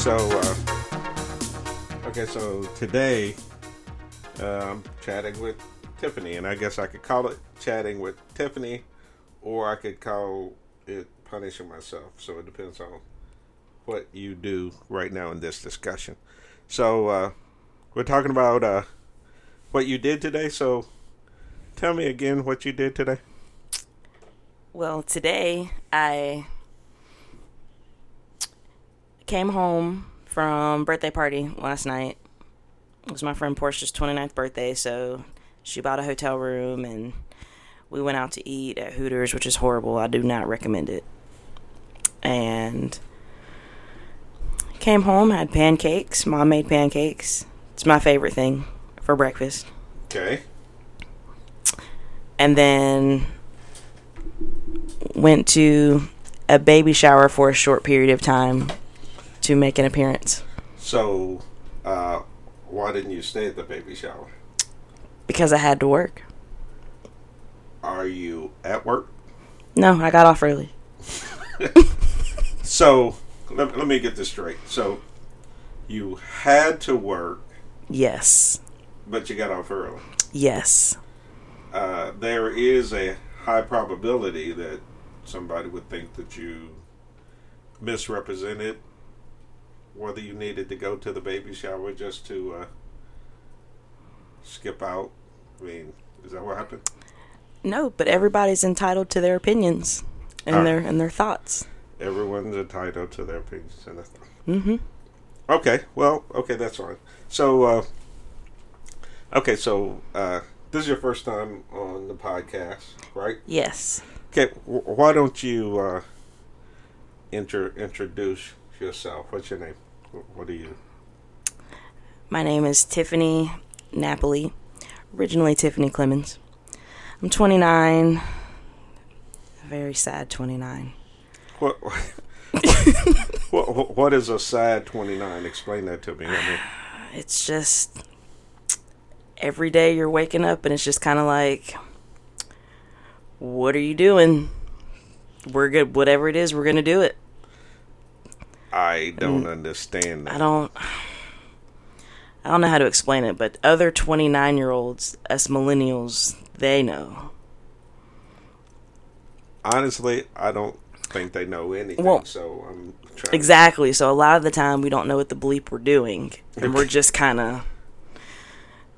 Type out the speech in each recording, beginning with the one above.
So, uh, okay, so today I'm chatting with Tiffany, and I guess I could call it chatting with Tiffany, or I could call it punishing myself. So it depends on what you do right now in this discussion. So uh, we're talking about uh, what you did today. So tell me again what you did today. Well, today I came home from birthday party last night. It was my friend Portia's 29th birthday, so she bought a hotel room and we went out to eat at Hooters, which is horrible. I do not recommend it. And came home, had pancakes. Mom made pancakes. It's my favorite thing for breakfast. Okay. And then went to a baby shower for a short period of time to make an appearance So, uh, why didn't you stay at the baby shower? because I had to work. Are you at work? No, I got off early. So, let, let me get this straight. So, you had to work, Yes. but you got off early. Yes. Uh, there is a high probability that somebody would think that you misrepresented whether you needed to go to the baby shower just to uh, skip out. I mean, is that what happened? No, but everybody's entitled to their opinions and their and their thoughts. Everyone's entitled to their opinions. And that's Mm-hmm. Okay, well, okay, that's fine. So, uh, okay, so uh, this is your first time on the podcast, right? Yes. Okay, w- why don't you uh, intro- introduce yourself? What's your name? Wh- What are you? My name is Tiffany Napoli, originally Tiffany Clemens. I'm 29. Very sad 29. What? what, what is a sad twenty nine? Explain that to me. I mean, It's just every day you're waking up and it's just kind of like, what are you doing? We're good. Whatever it is, we're gonna do it. I don't mm. understand that. I don't. I don't know how to explain it, but other 29 year olds, us millennials, they know. Honestly, I don't think they know anything. Well, so I'm trying. Exactly. So a lot of the time we don't know what the bleep we're doing, and we're just kind of,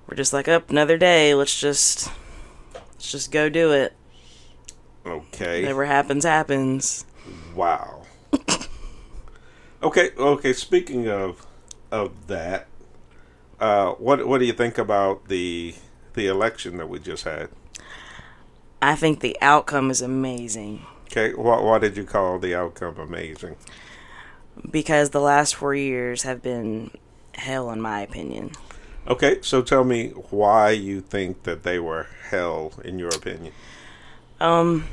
we're just like, up another day. Let's just, let's just go do it. Okay. Whatever happens, happens. Wow. Okay, okay. Speaking of of that, uh, what what do you think about the the election that we just had? I think the outcome is amazing Okay, why, why did you call the outcome amazing? because the last four years have been hell, in my opinion. Okay, so tell me why you think that they were hell in your opinion. Um,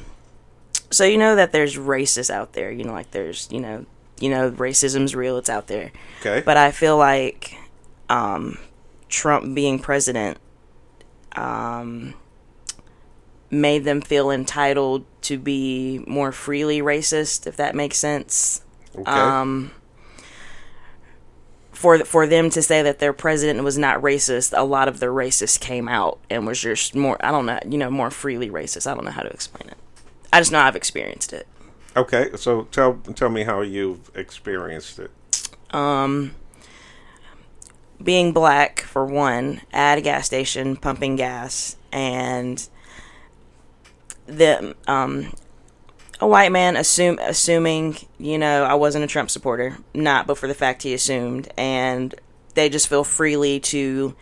so you know that there's racists out there. You know, like there's, you know, you know, racism's real. It's out there. Okay, But I feel like um, Trump being president um, made them feel entitled to be more freely racist, if that makes sense. okay, Um, for for them to say that their president was not racist, a lot of the racists came out and was just more. I don't know, you know, more freely racist. I don't know how to explain it. I just know I've experienced it. Okay. So tell tell me how you've experienced it. Um, being black for one, at a gas station pumping gas, and the um, a white man assume assuming you know I wasn't a Trump supporter, not, but for the fact he assumed, and they just feel freely to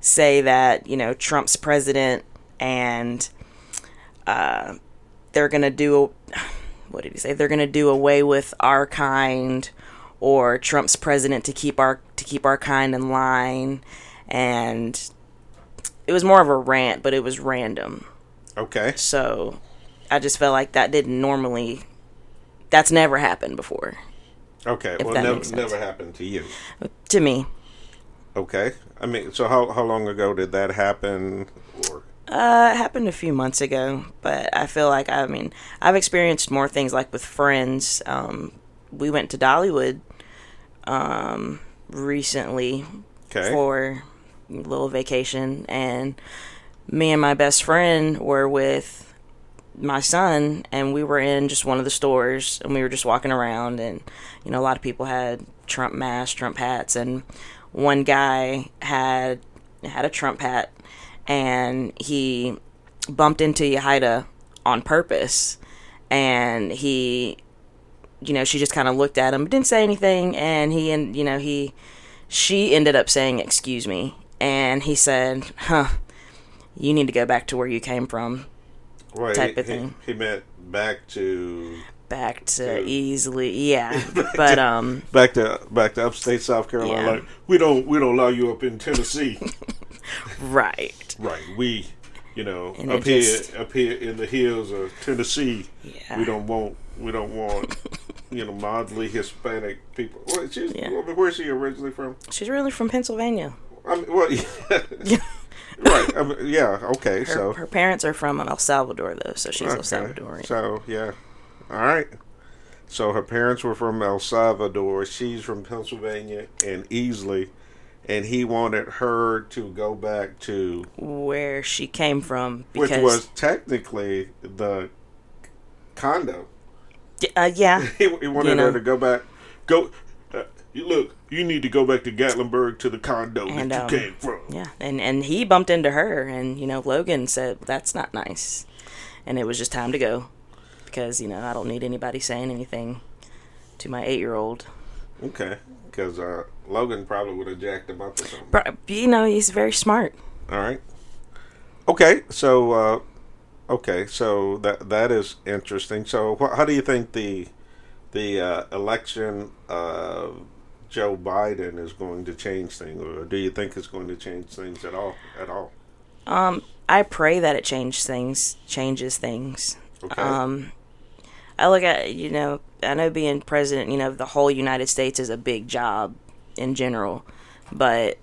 say that you know Trump's president and uh, they're gonna do what did he say? They're gonna do away with our kind or Trump's president to keep our to keep our kind in line, and it was more of a rant, but it was random. Okay, So I just felt like that didn't normally. That's never happened before okay. Well, never never happened to you. to me. Okay, I mean, so how how long ago did that happen? Uh, it happened a few months ago, but I feel like I mean I've experienced more things like with friends. Um, we went to Dollywood um, recently Okay. for a little vacation, and me and my best friend were with my son, and we were in just one of the stores, and we were just walking around, and you know, a lot of people had Trump masks, Trump hats, and one guy had had a Trump hat, and he bumped into Yahida on purpose, and he, you know, she just kind of looked at him, but didn't say anything, and he and you know he she ended up saying, Excuse me. And he said, Huh, you need to go back to where you came from. Right, type he, of thing. He, he meant back to Back to Good. Easley, yeah. But, um, back to back to upstate South Carolina. Yeah. Like we don't we don't allow you up in Tennessee. right. right. We you know And up here just- up here in the hills of Tennessee. Yeah. We don't want we don't want you know mildly Hispanic people. Well, she's, Yeah. where's she originally from? She's really from Pennsylvania. I mean, well, yeah. right. I mean, yeah. Okay. Her, so her parents are from El Salvador, though, so she's El Okay. Salvadorian. So yeah, all right. So her parents were from El Salvador. She's from Pennsylvania and Easley, and he wanted her to go back to Where she came from, which was technically the condo. uh, yeah, He, he wanted You know. her to go back. Go. Uh, you look, you need to go back to Gatlinburg to the condo And, that um, you came from. yeah, and and he bumped into her, and you know Logan said that's not nice, and it was just time to go, because you know I don't need anybody saying anything to my eight year old. Okay, because uh, Logan probably would have jacked him up or something. But you know he's very smart. All right. Okay, so uh, okay, so that that is interesting. So, wh- how do you think the the uh, election of Joe Biden is going to change things, or do you think it's going to change things at all? At all? Um, I pray that it changes things, changes things. Okay. Um, I look at you know I know being president, you know, of the whole United States is a big job in general, but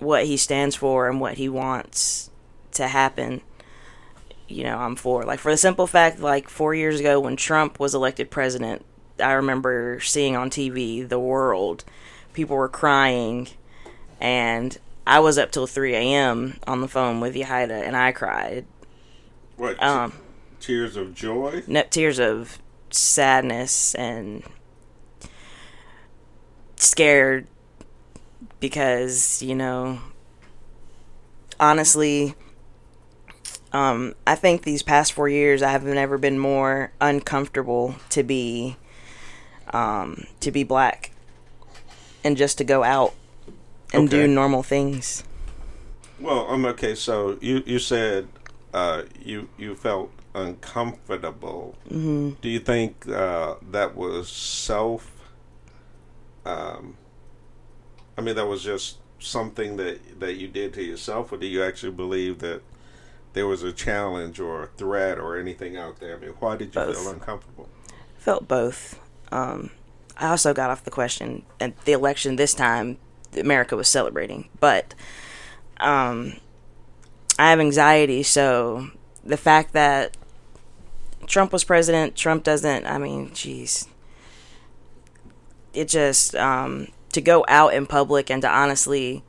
what he stands for and what he wants to happen, you know, I'm for. Like for the simple fact, like four years ago when Trump was elected president, I remember seeing on TV the world, people were crying, and I was up till 3 a.m. on the phone with Yahida, and I cried. what? Um, tears of joy? no, tears of sadness and scared because you know honestly um i think these past four years i have never been more uncomfortable to be um to be black and just to go out and do normal things Well, um, okay. So you you said uh, you you felt uncomfortable. Mm-hmm. Do you think uh, that was self? Um, I mean, that was just something that that you did to yourself, or do you actually believe that there was a challenge or a threat or anything out there? I mean, why did you Both. feel uncomfortable? felt both. Um, I also got off the question at the election this time. America was celebrating, but um, I have anxiety. So the fact that Trump was president, Trump doesn't. I mean, jeez, it just um, to go out in public and to honestly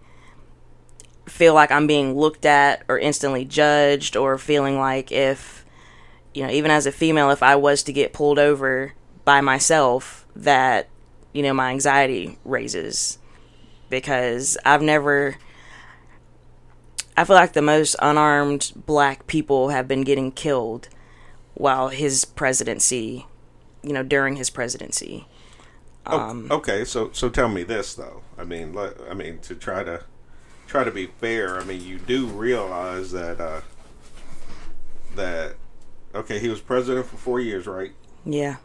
feel like I'm being looked at or instantly judged, or feeling like if you know, even as a female, if I was to get pulled over by myself, that, you know, my anxiety raises. Because I've never. I feel like the most unarmed black people have been getting killed while his presidency, you know, during his presidency. O- Um, okay, so so tell me this though. I mean, let, I mean to try to try to be fair. I mean, you do realize that uh, that okay, he was president for four years, right? Yeah.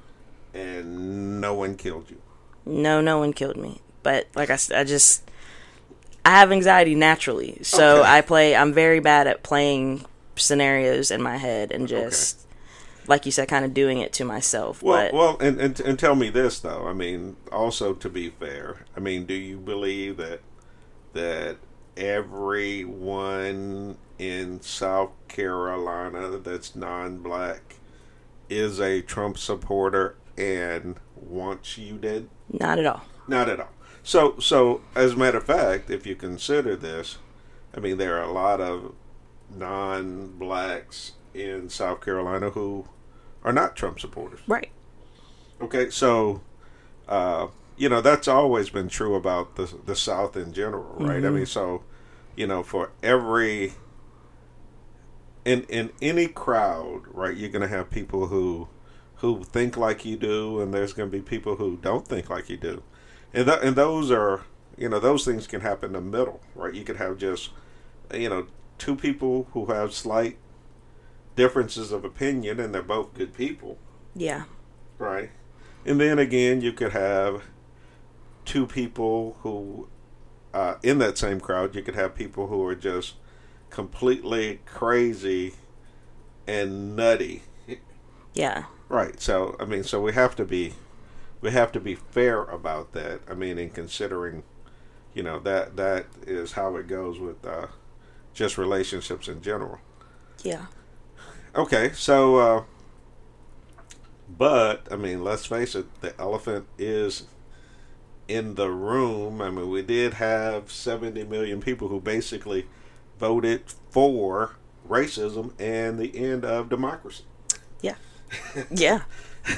And no one killed you. No, no one killed me. But like I said, I just I have anxiety naturally. So Okay. I play I'm very bad at playing scenarios in my head and just like you said kind of doing it to myself. Well, but well, and, and and tell me this though. I mean, also to be fair, I mean, do you believe that that everyone in South Carolina that's non-black is a Trump supporter and wants you dead? not at all. Not at all. So, so as a matter of fact, if you consider this, I mean, there are a lot of non-blacks in South Carolina who are not Trump supporters. Right. Okay, so uh, you know that's always been true about the the South in general, right? I mean, so you know, for every in in any crowd, right, you're going to have people who who think like you do, and there's going to be people who don't think like you do, and th- and those are you know those things can happen in the middle, right? You could have just you know two people who have slight differences of opinion, and they're both good people, Yeah. right? And then again, you could have two people who, uh, in that same crowd, you could have people who are just completely crazy and nutty. Yeah. Right. So I mean, so we have to be, we have to be fair about that. I mean, in considering, you know, that that is how it goes with uh, just relationships in general. Yeah. Okay, so, uh, but I mean, let's face it, the elephant is in the room. I mean, we did have 70 million people who basically voted for racism and the end of democracy. Yeah. yeah.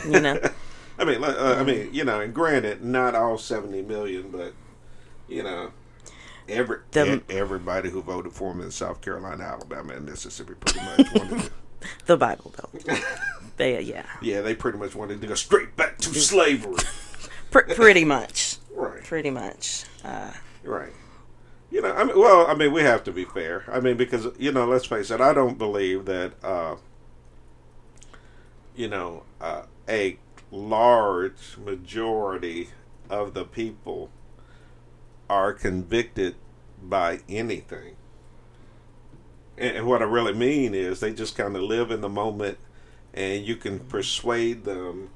You know. I mean, uh, I mean, you know, and granted, not all 70 million, but you know, every The- everybody who voted for him in South Carolina, Alabama, and Mississippi pretty much wanted to. The Bible Belt. they yeah. Yeah, they pretty much wanted to go straight back to slavery. Pr- pretty much. Right, Pretty much. Uh, right. You know, I mean, well, I mean, we have to be fair. I mean, because you know, let's face it, I don't believe that, uh, you know, uh, a large majority of the people are convicted by anything. And, what I really mean is they just kind of live in the moment, and you can persuade them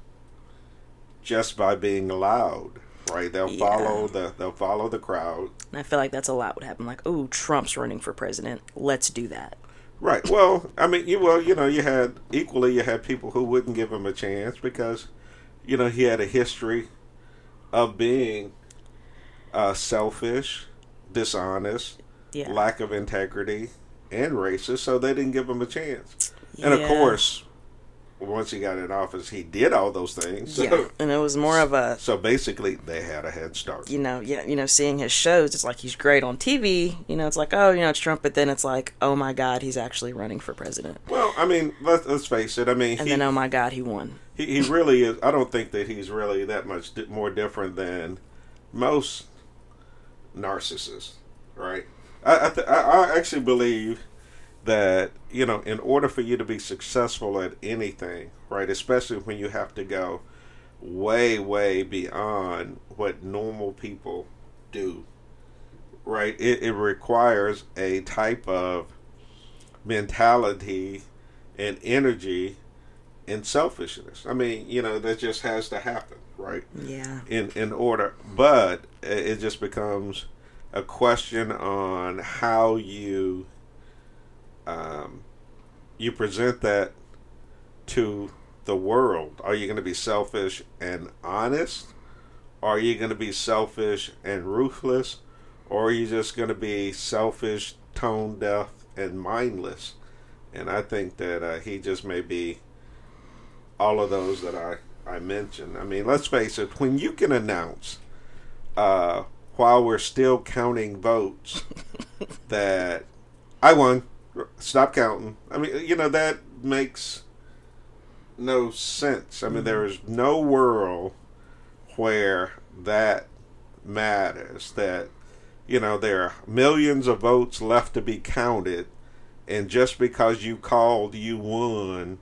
just by being loud. Right? They'll Yeah. follow the they'll follow the crowd. and I feel like that's a lot would happen. Like, oh, Trump's running for president. Let's do that. Right. Well, I mean, you well, you know, you had equally you had people who wouldn't give him a chance because, you know, he had a history of being uh, selfish, dishonest, Yeah. lack of integrity, and racist. So they didn't give him a chance. And of course, once he got in office, he did all those things. So, Yeah. And it was more of a so basically, they had a head start. you know, yeah, you know, seeing his shows, it's like he's great on TV. You know, it's like, oh, you know, it's Trump, but then it's like, oh my God, he's actually running for president. Well, I mean, let's, let's face it. I mean, And he, then, oh my God, he won. he, he really is. I don't think that he's really that much di- more different than most narcissists, right? I I, th- I actually believe that you know, in order for you to be successful at anything, right, especially when you have to go way way beyond what normal people do, right? It, it requires a type of mentality and energy and selfishness. I mean, you know, that just has to happen, right? Yeah. In in order, but it just becomes a question on how you um, you present that to the world. Are you going to be selfish and honest? Are you going to be selfish and ruthless? Or are you just going to be selfish, tone deaf, and mindless? And I think that uh, he just may be all of those that I, I mentioned. I mean, let's face it, when you can announce, uh, while we're still counting votes, that I won, stop counting. I mean, you know, that makes no sense. I mean, there is mm-hmm. no world where that matters. That, you know, there are millions of votes left to be counted, and just because you called, you won,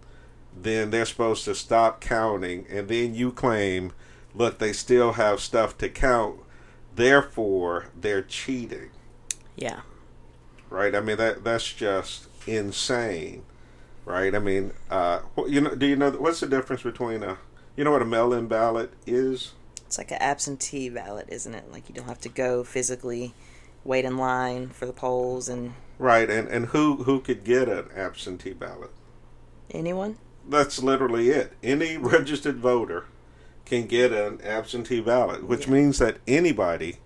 then they're supposed to stop counting, and then you claim, look, they still have stuff to count, therefore they're cheating Yeah. right? I mean that that's just insane, right? I mean, uh, you know, do you know what's the difference between a, you know, what a mail-in ballot is? It's like an absentee ballot, isn't it? Like you don't have to go physically wait in line for the polls and Right, and and who who could get an absentee ballot? anyone? That's literally it. Any registered voter can get an absentee ballot, which means that anybody,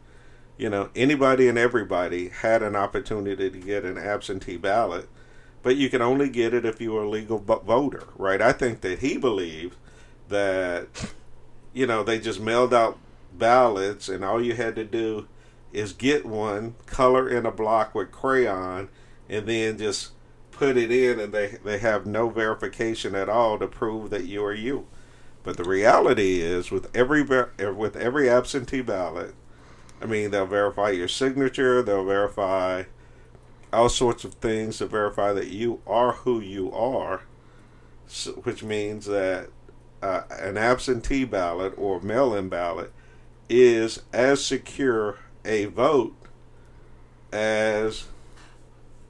you know, anybody and everybody had an opportunity to get an absentee ballot, but you can only get it if you're a legal voter, right? I think that he believed that, you know, they just mailed out ballots and all you had to do is get one, color in a block with crayon, and then just put it in, and they they have no verification at all to prove that you are you. But the reality is, with every with every absentee ballot, I mean, they'll verify your signature, they'll verify all sorts of things to verify that you are who you are, which means that uh, an absentee ballot or mail-in ballot is as secure a vote as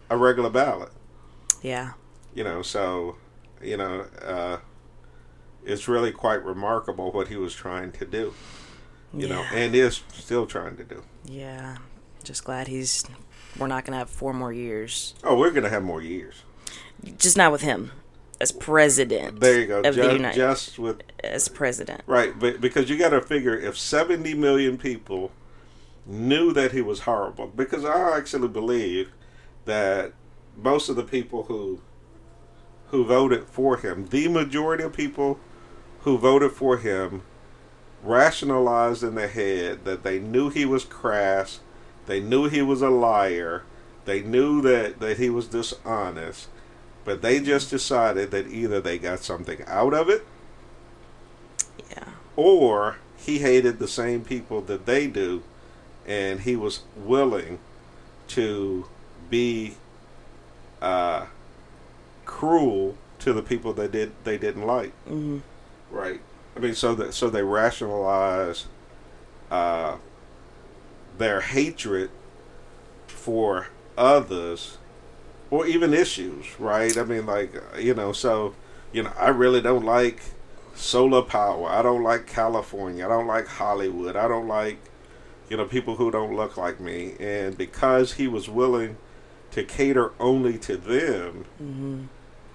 a regular ballot. Yeah. You know, so you know, uh, it's really quite remarkable what he was trying to do. You yeah. know, and is still trying to do. Yeah. Just glad he's we're not going to have four more years. Oh, we're going to have more years. Just not with him as president. There you go. Of just, the United, just with as president. Right, but because you got to figure if 70 million people knew that he was horrible because I actually believe that most of the people who who voted for him, the majority of people who voted for him rationalized in their head that they knew he was crass, they knew he was a liar, they knew that, that he was dishonest, but they just decided that either they got something out of it, yeah, or he hated the same people that they do, and he was willing to be uh, cruel to the people that did they didn't like. Mm-hmm. Right. I mean, so that so they rationalize uh, their hatred for others or even issues, right? I mean, like you know, so you know, I really don't like solar power. I don't like California. I don't like Hollywood. I don't like you know people who don't look like me. And because he was willing to cater only to them, mm-hmm.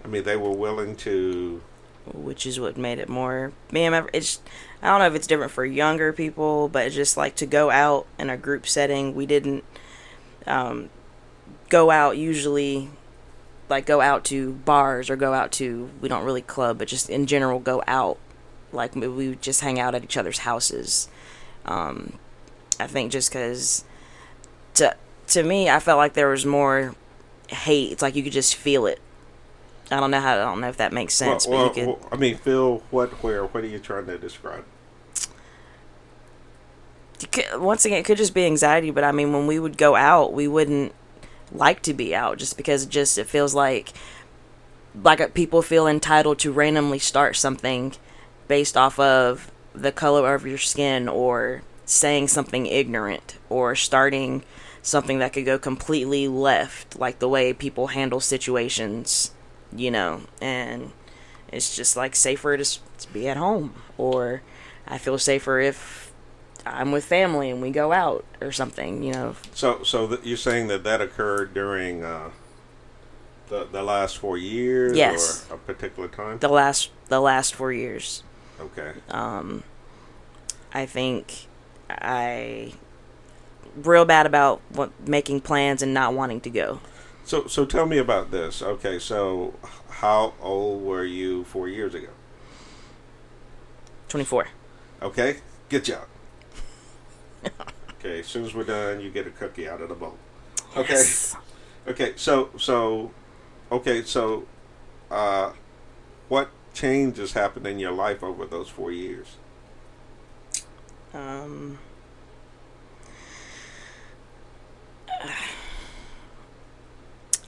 I mean, they were willing to. Which is what made it more. Man, it's. I don't know if it's different for younger people, but just like to go out in a group setting, we didn't um, go out usually like go out to bars or go out to we don't really club but just in general go out like we would just hang out at each other's houses um, i think just because to to me i felt like there was more hate it's like you could just feel it i don't know how i don't know if that makes sense well, you could, well, i mean feel what where what are you trying to describe? Once again, it could just be anxiety, but I mean, when we would go out, we wouldn't like to be out just because it just it feels like like uh, people feel entitled to randomly start something based off of the color of your skin or saying something ignorant or starting something that could go completely left like the way people handle situations you know and it's just like safer to, to be at home or i feel safer if I'm with family and we go out or something, you know. So, so th- you're saying that that occurred during uh, the the last four years, yes, or a particular time. The last the last four years. Okay. Um, I think I real bad about what, making plans and not wanting to go. So, so tell me about this. Okay, so how old were you four years ago? Twenty four. Okay, good job. okay, as soon as we're done, you get a cookie out of the bowl. Okay. Yes. Okay, so so okay, so uh what changes happened in your life over those 4 years? Um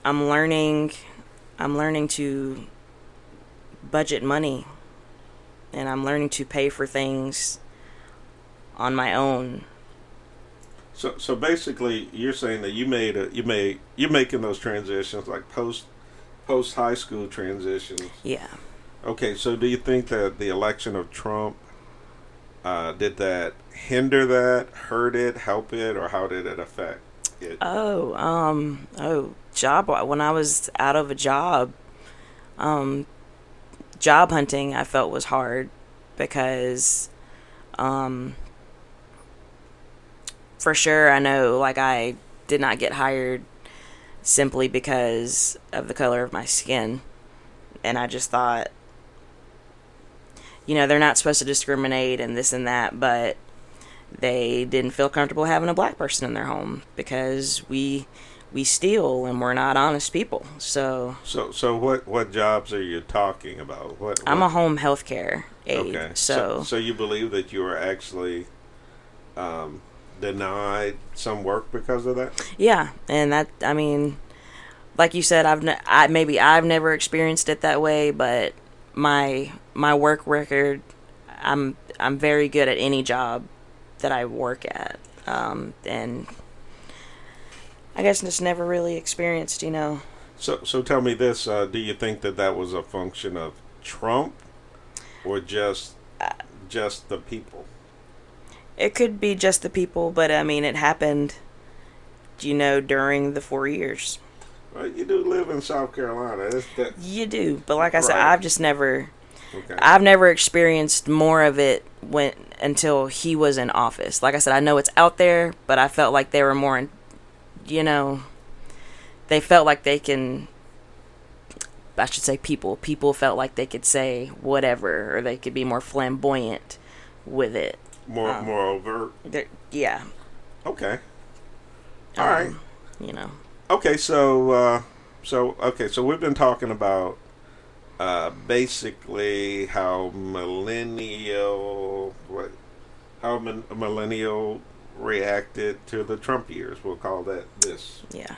I'm learning I'm learning to budget money and I'm learning to pay for things on my own so so basically, you're saying that you made a you made you're making those transitions like post post high school transitions. Yeah. Okay, so do you think that the election of Trump uh, did that hinder that, hurt it, help it, or how did it affect it? Oh, um, oh, job. When I was out of a job, um, job hunting I felt was hard because Um, for sure, I know, like, I did not get hired simply because of the color of my skin. And I just thought, you know, they're not supposed to discriminate and this and that, but they didn't feel comfortable having a black person in their home because we we steal and we're not honest people. So So so what what jobs are you talking about? What, I'm a home health care aide. okay. So, so you believe that you were actually um, denied some work because of that? yeah, and that I mean, like you said, I've ne- I maybe I've never experienced it that way, but my my work record, I'm I'm very good at any job that I work at, um, and I guess just never really experienced, you know. So so tell me this: uh, Do you think that that was a function of Trump, or just just the people? It could be just the people, but I mean, it happened, you know, during the four years. Well, you do live in South Carolina. That, You do, but like I said, I've just never, okay. I've never experienced more of it when until he was in office. Like I said, I know it's out there, but I felt like they were more, in, you know, they felt like they can. I should say people. People felt like they could say whatever, or they could be more flamboyant with it. more um, more overt. Yeah. Okay. All right. um, You know. Okay, so uh, so okay, so we've been talking about uh, basically how millennial what how min- millennial reacted to the Trump years. We'll call that this. Yeah.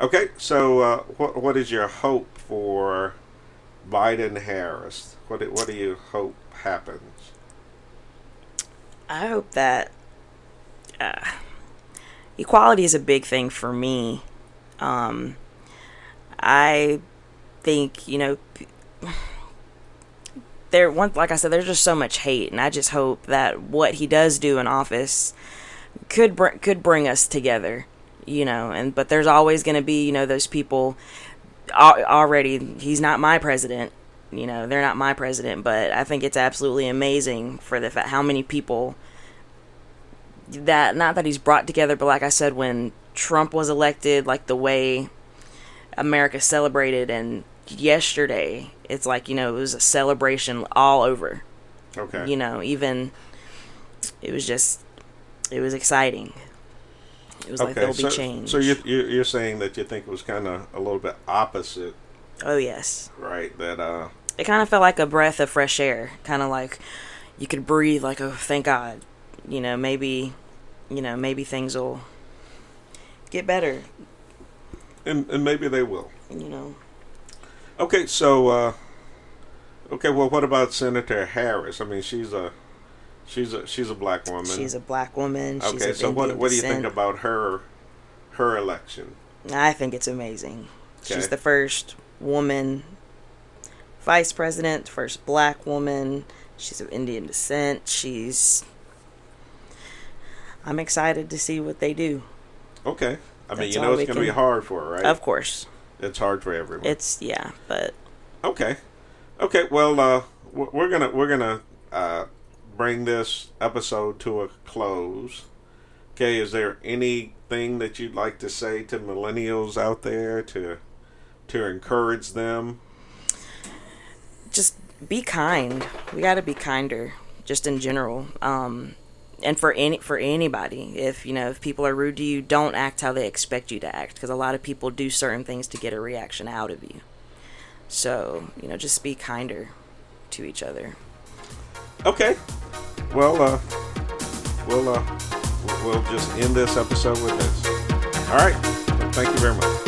Okay, so uh, what what is your hope for Biden Harris? What do, what do you hope happens? I hope that uh, equality is a big thing for me. Um, I think you know there one like I said, there's just so much hate, and I just hope that what he does do in office could br- could bring us together. You know, and but there's always going to be you know those people al- already. He's not my president. You know, they're not my president, but I think it's absolutely amazing for the fact how many people that not that he's brought together, but like I said, when Trump was elected, like the way America celebrated, and yesterday, it's like you know it was a celebration all over. Okay. You know, even it was just it was exciting. It was like there'll so, be change. So you you- you're saying that you think it was kind of a little bit opposite, oh yes, right? That uh it kind of felt like a breath of fresh air, kind of like you could breathe. Like oh, thank God. You know, maybe, you know, maybe things will get better. and and maybe they will. You know. Okay, so uh, okay, well, what about Senator Harris? I mean, she's a she's a she's a black woman. She's a black woman. She's okay, so what what do you think about her her election? I think it's amazing. She's the first woman vice president, first black woman. She's of Indian descent. She's. I'm excited to see what they do. Okay, I mean, you know it's going to be hard for her, right? Of course, it's hard for everyone. it's yeah, but Okay. Okay. Well, uh, we're gonna we're gonna uh, bring this episode to a close. Okay. Is there anything that you'd like to say to millennials out there to to encourage them? just be kind. We got to be kinder, just in general. Um, and for any for anybody, if you know if people are rude to you, don't act how they expect you to act, because a lot of people do certain things to get a reaction out of you. So you know, just be kinder to each other. Okay. Well, uh, we'll uh, we'll just end this episode with this. All right. Thank you very much.